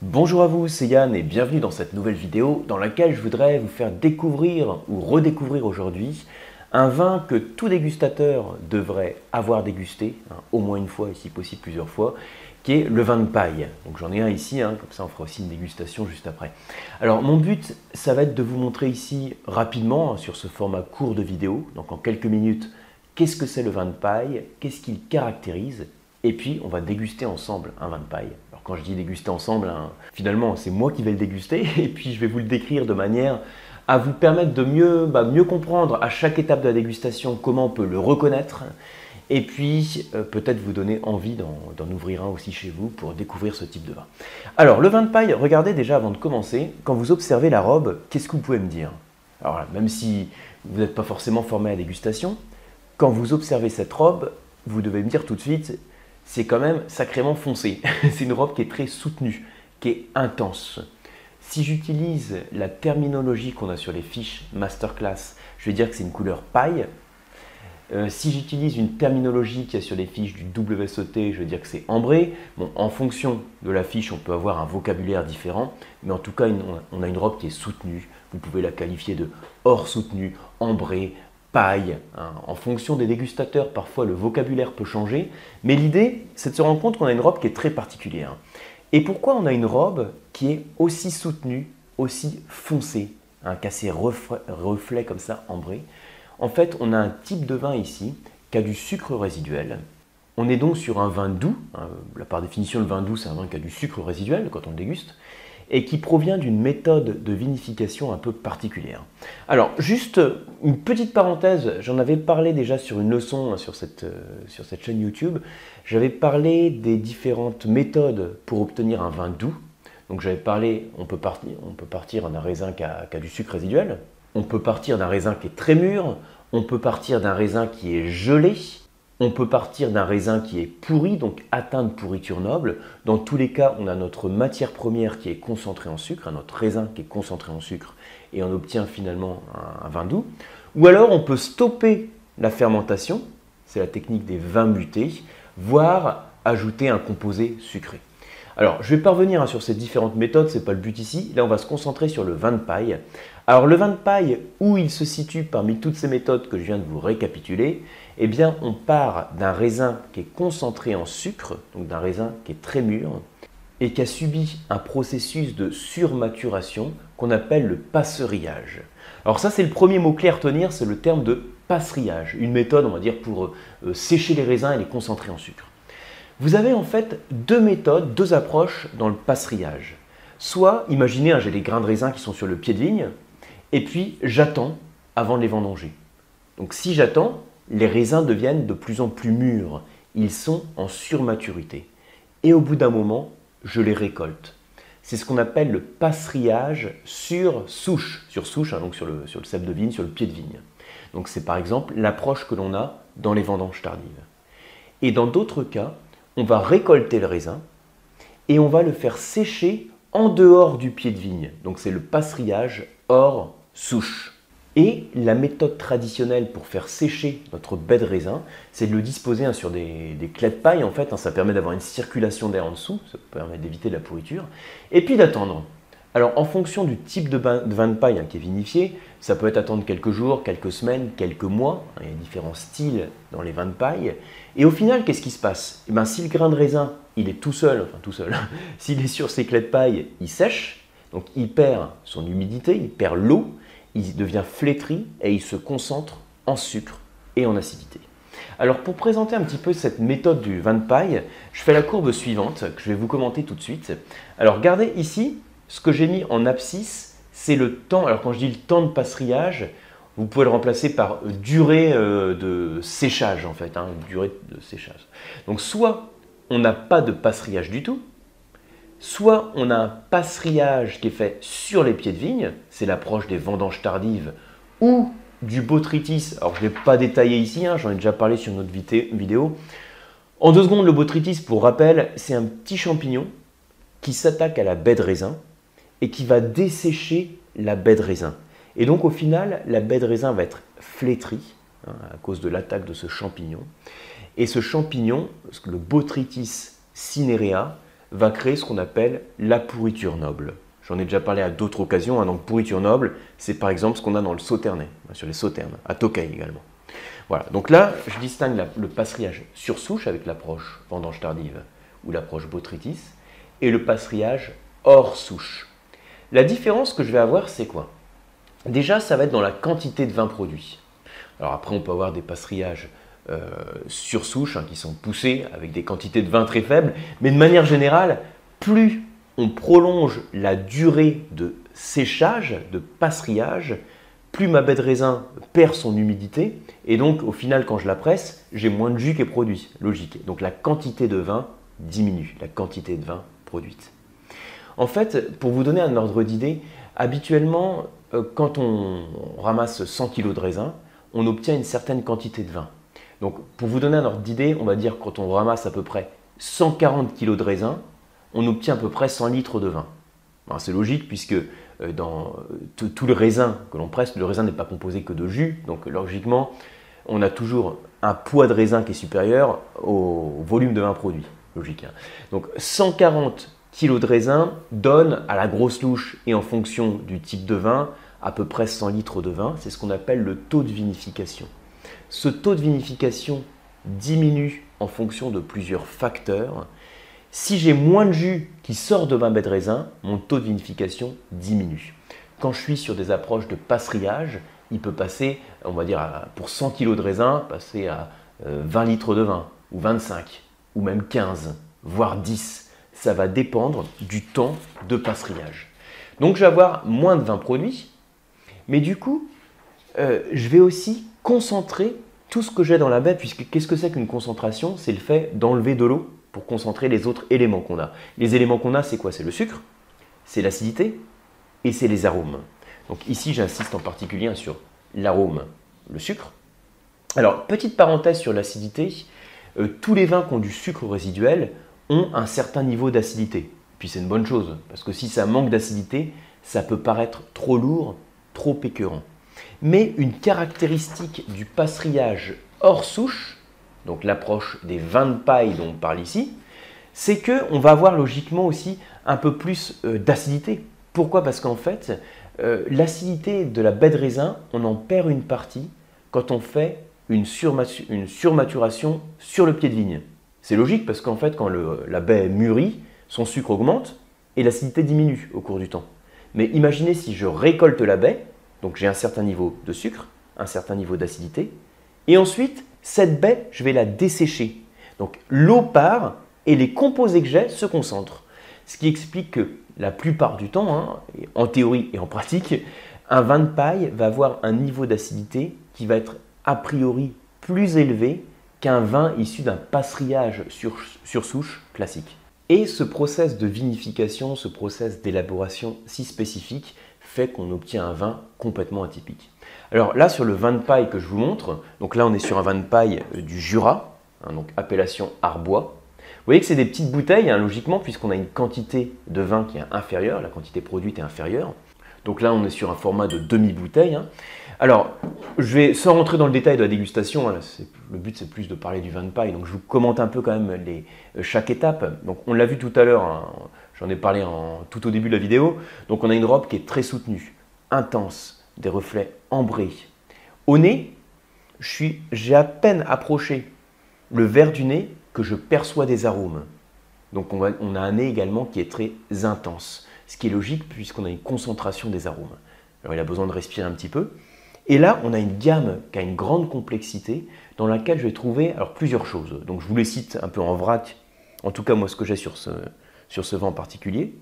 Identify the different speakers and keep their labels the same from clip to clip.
Speaker 1: Bonjour à vous, c'est Yann et bienvenue dans cette nouvelle vidéo dans laquelle je voudrais vous faire découvrir ou redécouvrir aujourd'hui un vin que tout dégustateur devrait avoir dégusté, hein, au moins une fois et si possible plusieurs fois, qui est le vin de paille. Donc j'en ai un ici, hein, comme ça on fera aussi une dégustation juste après. Alors mon but, ça va être de vous montrer ici rapidement, hein, sur ce format court de vidéo, donc en quelques minutes, qu'est-ce que c'est le vin de paille, qu'est-ce qu'il caractérise, et puis on va déguster ensemble un vin de paille quand je dis déguster ensemble, hein, finalement c'est moi qui vais le déguster et puis je vais vous le décrire de manière à vous permettre de mieux, bah, mieux comprendre à chaque étape de la dégustation comment on peut le reconnaître et puis euh, peut-être vous donner envie d'en ouvrir un aussi chez vous pour découvrir ce type de vin. Alors le vin de paille, regardez déjà avant de commencer, quand vous observez la robe, qu'est-ce que vous pouvez me dire? Alors même si vous n'êtes pas forcément formé à la dégustation, quand vous observez cette robe, vous devez me dire tout de suite c'est quand même sacrément foncé. c'est une robe qui est très soutenue, qui est intense. Si j'utilise la terminologie qu'on a sur les fiches masterclass, je vais dire que c'est une couleur paille. Euh, si j'utilise une terminologie qui est sur les fiches du WSOT, je vais dire que c'est ambré. Bon, en fonction de la fiche, on peut avoir un vocabulaire différent, mais en tout cas, on a une robe qui est soutenue. Vous pouvez la qualifier de hors soutenu, ambré, Hein. En fonction des dégustateurs, parfois le vocabulaire peut changer, mais l'idée, c'est de se rendre compte qu'on a une robe qui est très particulière. Et pourquoi on a une robe qui est aussi soutenue, aussi foncée, hein, qui ses reflets, comme ça ambrés? En fait, on a un type de vin ici qui a du sucre résiduel. On est donc sur un vin doux. Hein. par définition, le vin doux, c'est un vin qui a du sucre résiduel quand on le déguste et qui provient d'une méthode de vinification un peu particulière. Alors, juste une petite parenthèse, j'en avais parlé déjà sur une leçon sur cette, euh, sur cette chaîne YouTube. J'avais parlé des différentes méthodes pour obtenir un vin doux. Donc j'avais parlé, on peut, partir, d'un raisin qui a du sucre résiduel, on peut partir d'un raisin qui est très mûr, on peut partir d'un raisin qui est gelé, on peut partir d'un raisin qui est pourri, donc atteint de pourriture noble. Dans tous les cas, on a notre matière première qui est concentrée en sucre, notre raisin qui est concentré en sucre, et on obtient finalement un, vin doux. Ou alors on peut stopper la fermentation, c'est la technique des vins mutés, voire ajouter un composé sucré. Alors, je vais parvenir hein, sur ces différentes méthodes, ce n'est pas le but ici. Là, on va se concentrer sur le vin de paille. Alors, le vin de paille, où il se situe parmi toutes ces méthodes que je viens de vous récapituler, eh bien, on part d'un raisin qui est concentré en sucre, donc d'un raisin qui est très mûr, et qui a subi un processus de surmaturation qu'on appelle le passerillage. Alors ça, c'est le premier mot-clé à retenir, c'est le terme de passerillage, une méthode, on va dire, pour euh, sécher les raisins et les concentrer en sucre. Vous avez en fait deux méthodes, deux approches dans le passerillage. Soit, imaginez, hein, j'ai des grains de raisin qui sont sur le pied de vigne, et puis j'attends avant de les vendanger. Donc si j'attends, les raisins deviennent de plus en plus mûrs. Ils sont en surmaturité. Et au bout d'un moment, je les récolte. C'est ce qu'on appelle le passerillage sur souche, sur souche, hein, donc sur le, sur de vigne, sur le pied de vigne. Donc c'est par exemple l'approche que l'on a dans les vendanges tardives. Et dans d'autres cas, on va récolter le raisin et on va le faire sécher en dehors du pied de vigne. Donc c'est le passerillage hors souche. Et la méthode traditionnelle pour faire sécher notre baie de raisin, c'est de le disposer hein, sur des, clés de paille en fait. Hein. ça permet d'avoir une circulation d'air en dessous, ça permet d'éviter la pourriture. Et puis d'attendre. Alors en fonction du type de, vin de paille hein, qui est vinifié, ça peut être attendre quelques jours, quelques semaines, quelques mois. Il y a différents styles dans les vins de paille. Et au final, qu'est-ce qui se passe? Eh ben, Si le grain de raisin, il est tout seul, enfin tout seul, s'il est sur ses clés de paille, il sèche, donc il perd son humidité, il perd l'eau, il devient flétri et il se concentre en sucre et en acidité. Alors pour présenter un petit peu cette méthode du vin de paille, je fais la courbe suivante que je vais vous commenter tout de suite. Alors regardez ici, ce que j'ai mis en abscisse, c'est le temps. Alors quand je dis le temps de passerillage, vous pouvez le remplacer par durée euh, de séchage en fait, hein, durée de séchage. Donc soit on n'a pas de passerillage du tout, Soit on a un passerillage qui est fait sur les pieds de vigne, c'est l'approche des vendanges tardives, ou du botrytis. Alors je ne l'ai pas détaillé ici, hein, j'en ai déjà parlé sur notre vidéo. En deux secondes, le botrytis, pour rappel, c'est un petit champignon qui s'attaque à la baie de raisin et qui va dessécher la baie de raisin. Et donc au final, la baie de raisin va être flétrie hein, à cause de l'attaque de ce champignon. Et ce champignon, le botrytis cinerea, va créer ce qu'on appelle la pourriture noble. J'en ai déjà parlé à d'autres occasions. Hein, donc pourriture noble, c'est par exemple ce qu'on a dans le sauternais, sur les sauternes, à Tokay également. Voilà, donc là, je distingue le passeriage sur souche avec l'approche vendange tardive ou l'approche botrytis et le passeriage hors souche. La différence que je vais avoir, c'est quoi? Déjà, ça va être dans la quantité de vin produit. Alors après, on peut avoir des passerillages sur souche hein, qui sont poussés avec des quantités de vin très faibles, mais de manière générale, plus on prolonge la durée de séchage, de passerillage, plus ma baie de raisin perd son humidité, et donc au final, quand je la presse, j'ai moins de jus qui est produit, logique. Donc la quantité de vin diminue, la quantité de vin produite. En fait, pour vous donner un ordre d'idée, habituellement, euh, quand on ramasse 100 kg de raisin, on obtient une certaine quantité de vin. Donc, pour vous donner un ordre d'idée, on va dire quand on ramasse à peu près 140 kg de raisin, on obtient à peu près 100 litres de vin. C'est logique puisque euh, dans euh, tout le raisin que l'on presse, le raisin n'est pas composé que de jus. Donc, logiquement, on a toujours un poids de raisin qui est supérieur au volume de vin produit. Logique. Hein. Donc, 140 kg de raisin donne à la grosse louche et en fonction du type de vin à peu près 100 litres de vin. C'est ce qu'on appelle le taux de vinification. Ce taux de vinification diminue en fonction de plusieurs facteurs. Si j'ai moins de jus qui sort de ma baie de raisin, mon taux de vinification diminue. Quand je suis sur des approches de passerillage, il peut passer, on va dire, pour 100 kg de raisin, passer à 20 euh, litres de vin, ou 25, ou même 15, voire 10. Ça va dépendre du temps de passerillage. Donc je vais avoir moins de vin produit, mais du coup, euh, je vais aussi concentrer tout ce que j'ai dans la baie, puisque qu'est-ce que c'est qu'une concentration? C'est le fait d'enlever de l'eau pour concentrer les autres éléments qu'on a. Les éléments qu'on a, c'est quoi? C'est le sucre, c'est l'acidité et c'est les arômes. Donc ici, j'insiste en particulier sur l'arôme, le sucre. Alors, petite parenthèse sur l'acidité, euh, tous les vins qui ont du sucre résiduel ont un certain niveau d'acidité. Puis c'est une bonne chose, parce que si ça manque d'acidité, ça peut paraître trop lourd, trop écœurant. Mais une caractéristique du passerillage hors souche, donc l'approche des vins de paille dont on parle ici, c'est qu'on va avoir logiquement aussi un peu plus euh, d'acidité. Pourquoi? Parce qu'en fait, euh, l'acidité de la baie de raisin, on en perd une partie quand on fait une, surmaturation sur le pied de vigne. C'est logique parce qu'en fait, quand la baie mûrit, son sucre augmente et l'acidité diminue au cours du temps. Mais imaginez si je récolte la baie, donc j'ai un certain niveau de sucre, un certain niveau d'acidité, et ensuite, cette baie, je vais la dessécher. Donc l'eau part et les composés que j'ai se concentrent. Ce qui explique que la plupart du temps, hein, en théorie et en pratique, un vin de paille va avoir un niveau d'acidité qui va être a priori plus élevé qu'un vin issu d'un passerillage sur, sur souche classique. Et ce process de vinification, ce process d'élaboration si spécifique fait qu'on obtient un vin complètement atypique. Alors là, sur le vin de paille que je vous montre, donc là on est sur un vin de paille euh, du Jura, hein, donc appellation Arbois. Vous voyez que c'est des petites bouteilles, hein, logiquement, puisqu'on a une quantité de vin qui est inférieure, la quantité produite est inférieure. Donc là, on est sur un format de demi-bouteille. Hein. Alors, je vais, sans rentrer dans le détail de la dégustation, le but c'est plus de parler du vin de paille, donc je vous commente un peu quand même euh, chaque étape. Donc on l'a vu tout à l'heure, j'en ai parlé en, tout au début de la vidéo. Donc on a une robe qui est très soutenue, intense, des reflets ambrés. Au nez, j'ai à peine approché le verre du nez que je perçois des arômes. Donc on, on a un nez également qui est très intense, ce qui est logique puisqu'on a une concentration des arômes. Alors il a besoin de respirer un petit peu. Et là, on a une gamme qui a une grande complexité dans laquelle je vais trouver alors, plusieurs choses. Donc je vous les cite un peu en vrac, en tout cas moi ce que j'ai sur ce, sur ce vent en particulier.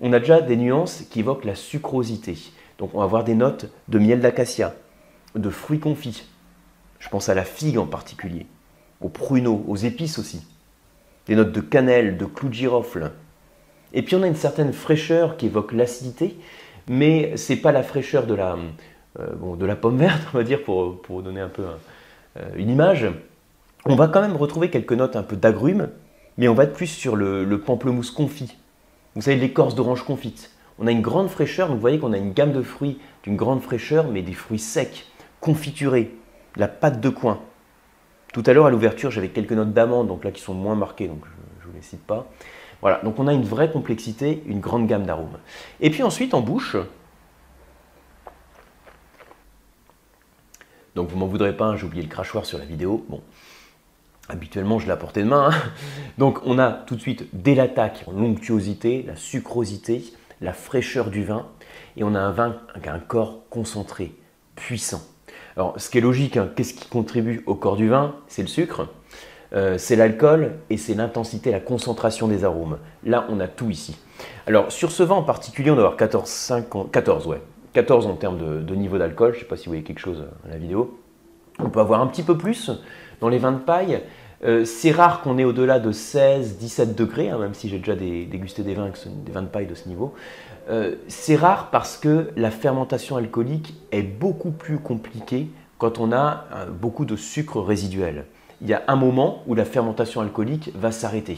Speaker 1: On a déjà des nuances qui évoquent la sucrosité. Donc on va avoir des notes de miel d'acacia, de fruits confits. Je pense à la figue en particulier, aux pruneaux, aux épices aussi. Des notes de cannelle, de clou de girofle. Et puis on a une certaine fraîcheur qui évoque l'acidité, mais ce n'est pas la fraîcheur de la, euh, pomme verte, on va dire, pour, pour donner un peu euh, une image, on va quand même retrouver quelques notes un peu d'agrumes, mais on va être plus sur le, pamplemousse confit. Vous savez, l'écorce d'orange confite. On a une grande fraîcheur, donc vous voyez qu'on a une gamme de fruits d'une grande fraîcheur, mais des fruits secs, confiturés, la pâte de coin. Tout à l'heure, à l'ouverture, j'avais quelques notes d'amande, donc là qui sont moins marquées, donc je ne vous les cite pas. Voilà, donc on a une vraie complexité, une grande gamme d'arômes. Et puis ensuite, en bouche, donc vous m'en voudrez pas, hein, j'ai oublié le crachoir sur la vidéo. Bon, habituellement je l'ai à portée de main. Hein. Donc on a tout de suite dès l'attaque l'onctuosité, la sucrosité, la fraîcheur du vin, et on a un vin avec un corps concentré, puissant. Alors ce qui est logique, hein, qu'est-ce qui contribue au corps du vin? C'est le sucre. Euh, c'est l'alcool et c'est l'intensité, la concentration des arômes. Là, on a tout ici. Alors, sur ce vin en particulier, on doit avoir 14, 5, 14, ouais. 14 en termes de, niveau d'alcool. Je ne sais pas si vous voyez quelque chose à la vidéo. On peut avoir un petit peu plus dans les vins de paille. Euh, c'est rare qu'on ait au-delà de 16, 17 degrés, hein, même si j'ai déjà dégusté des vins, des vins de paille de ce niveau. Euh, c'est rare parce que la fermentation alcoolique est beaucoup plus compliquée quand on a beaucoup de sucre résiduel il y a un moment où la fermentation alcoolique va s'arrêter.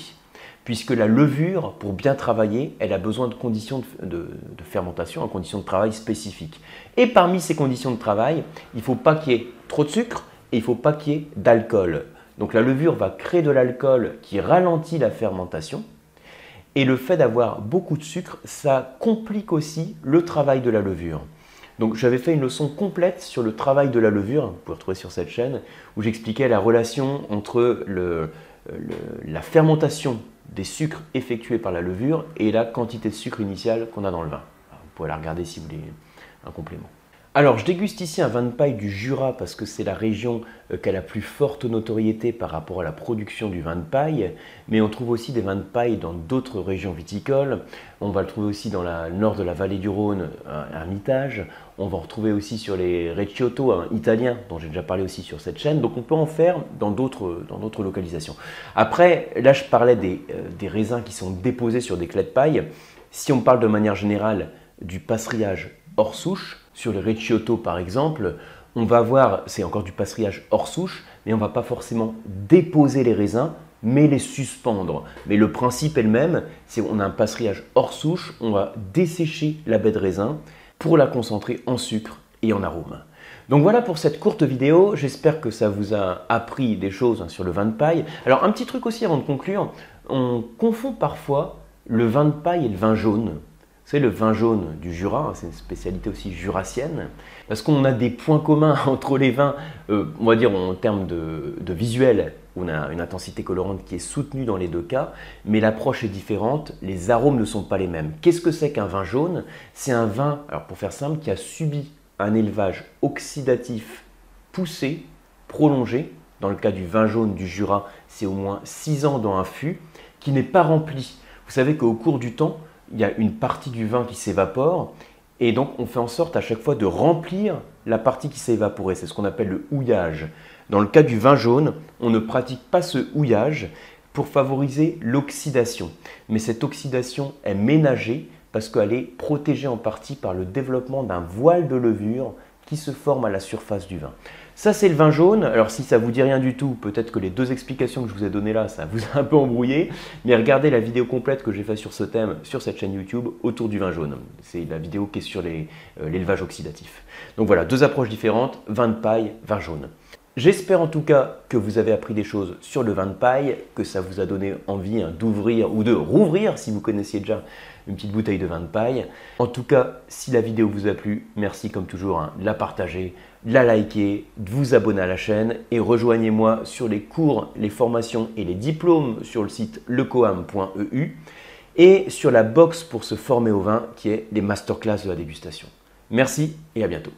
Speaker 1: Puisque la levure, pour bien travailler, elle a besoin de conditions de, fermentation, en conditions de travail spécifiques. Et parmi ces conditions de travail, il ne faut pas qu'il y ait trop de sucre il faut pas qu'il y ait d'alcool. Donc la levure va créer de l'alcool qui ralentit la fermentation. Et le fait d'avoir beaucoup de sucre, ça complique aussi le travail de la levure. Donc j'avais fait une leçon complète sur le travail de la levure, vous pouvez retrouver sur cette chaîne, où j'expliquais la relation entre la fermentation des sucres effectués par la levure et la quantité de sucre initiale qu'on a dans le vin. vous pouvez la regarder si vous voulez un complément. Alors, je déguste ici un vin de paille du Jura parce que c'est la région euh, qui a la plus forte notoriété par rapport à la production du vin de paille, mais on trouve aussi des vins de paille dans d'autres régions viticoles. On va le trouver aussi dans le nord de la vallée du Rhône, à Hermitage. On va en retrouver aussi sur les Recioto italiens, dont j'ai déjà parlé aussi sur cette chaîne. Donc, on peut en faire dans d'autres localisations. Après, là, je parlais des, euh, des raisins qui sont déposés sur des clés de paille. Si on parle de manière générale du passerillage hors souche, sur le Recioto par exemple, on va voir, c'est encore du passerillage hors souche, mais on ne va pas forcément déposer les raisins, mais les suspendre. Mais le principe est le même, c'est on a un passerillage hors souche, on va dessécher la baie de raisin pour la concentrer en sucre et en arôme. Donc voilà pour cette courte vidéo, j'espère que ça vous a appris des choses hein, sur le vin de paille. Alors un petit truc aussi avant de conclure, on confond parfois le vin de paille et le vin jaune. C'est le vin jaune du Jura, c'est une spécialité aussi jurassienne, parce qu'on a des points communs entre les vins, euh, on va dire en termes de, visuel, on a une intensité colorante qui est soutenue dans les deux cas, mais l'approche est différente, les arômes ne sont pas les mêmes. Qu'est-ce que c'est qu'un vin jaune? C'est un vin, alors pour faire simple, qui a subi un élevage oxydatif poussé, prolongé. Dans le cas du vin jaune du Jura, c'est au moins 6 ans dans un fût, qui n'est pas rempli. Vous savez qu'au cours du temps, il y a une partie du vin qui s'évapore et donc on fait en sorte à chaque fois de remplir la partie qui s'est évaporée. C'est ce qu'on appelle le houillage. Dans le cas du vin jaune, on ne pratique pas ce houillage pour favoriser l'oxydation. Mais cette oxydation est ménagée parce qu'elle est protégée en partie par le développement d'un voile de levure qui se forme à la surface du vin. Ça, c'est le vin jaune. Alors, si ça vous dit rien du tout, peut-être que les deux explications que je vous ai données là, ça vous a un peu embrouillé. Mais regardez la vidéo complète que j'ai faite sur ce thème sur cette chaîne YouTube autour du vin jaune. C'est la vidéo qui est sur euh, l'élevage oxydatif. Donc voilà, deux approches différentes vin de paille, vin jaune. J'espère en tout cas que vous avez appris des choses sur le vin de paille, que ça vous a donné envie hein, d'ouvrir ou de rouvrir si vous connaissiez déjà une petite bouteille de vin de paille. En tout cas, si la vidéo vous a plu, merci comme toujours hein, de la partager, de la liker, de vous abonner à la chaîne et rejoignez-moi sur les cours, les formations et les diplômes sur le site lecoam.eu et sur la box pour se former au vin qui est les masterclass de la dégustation. Merci et à bientôt.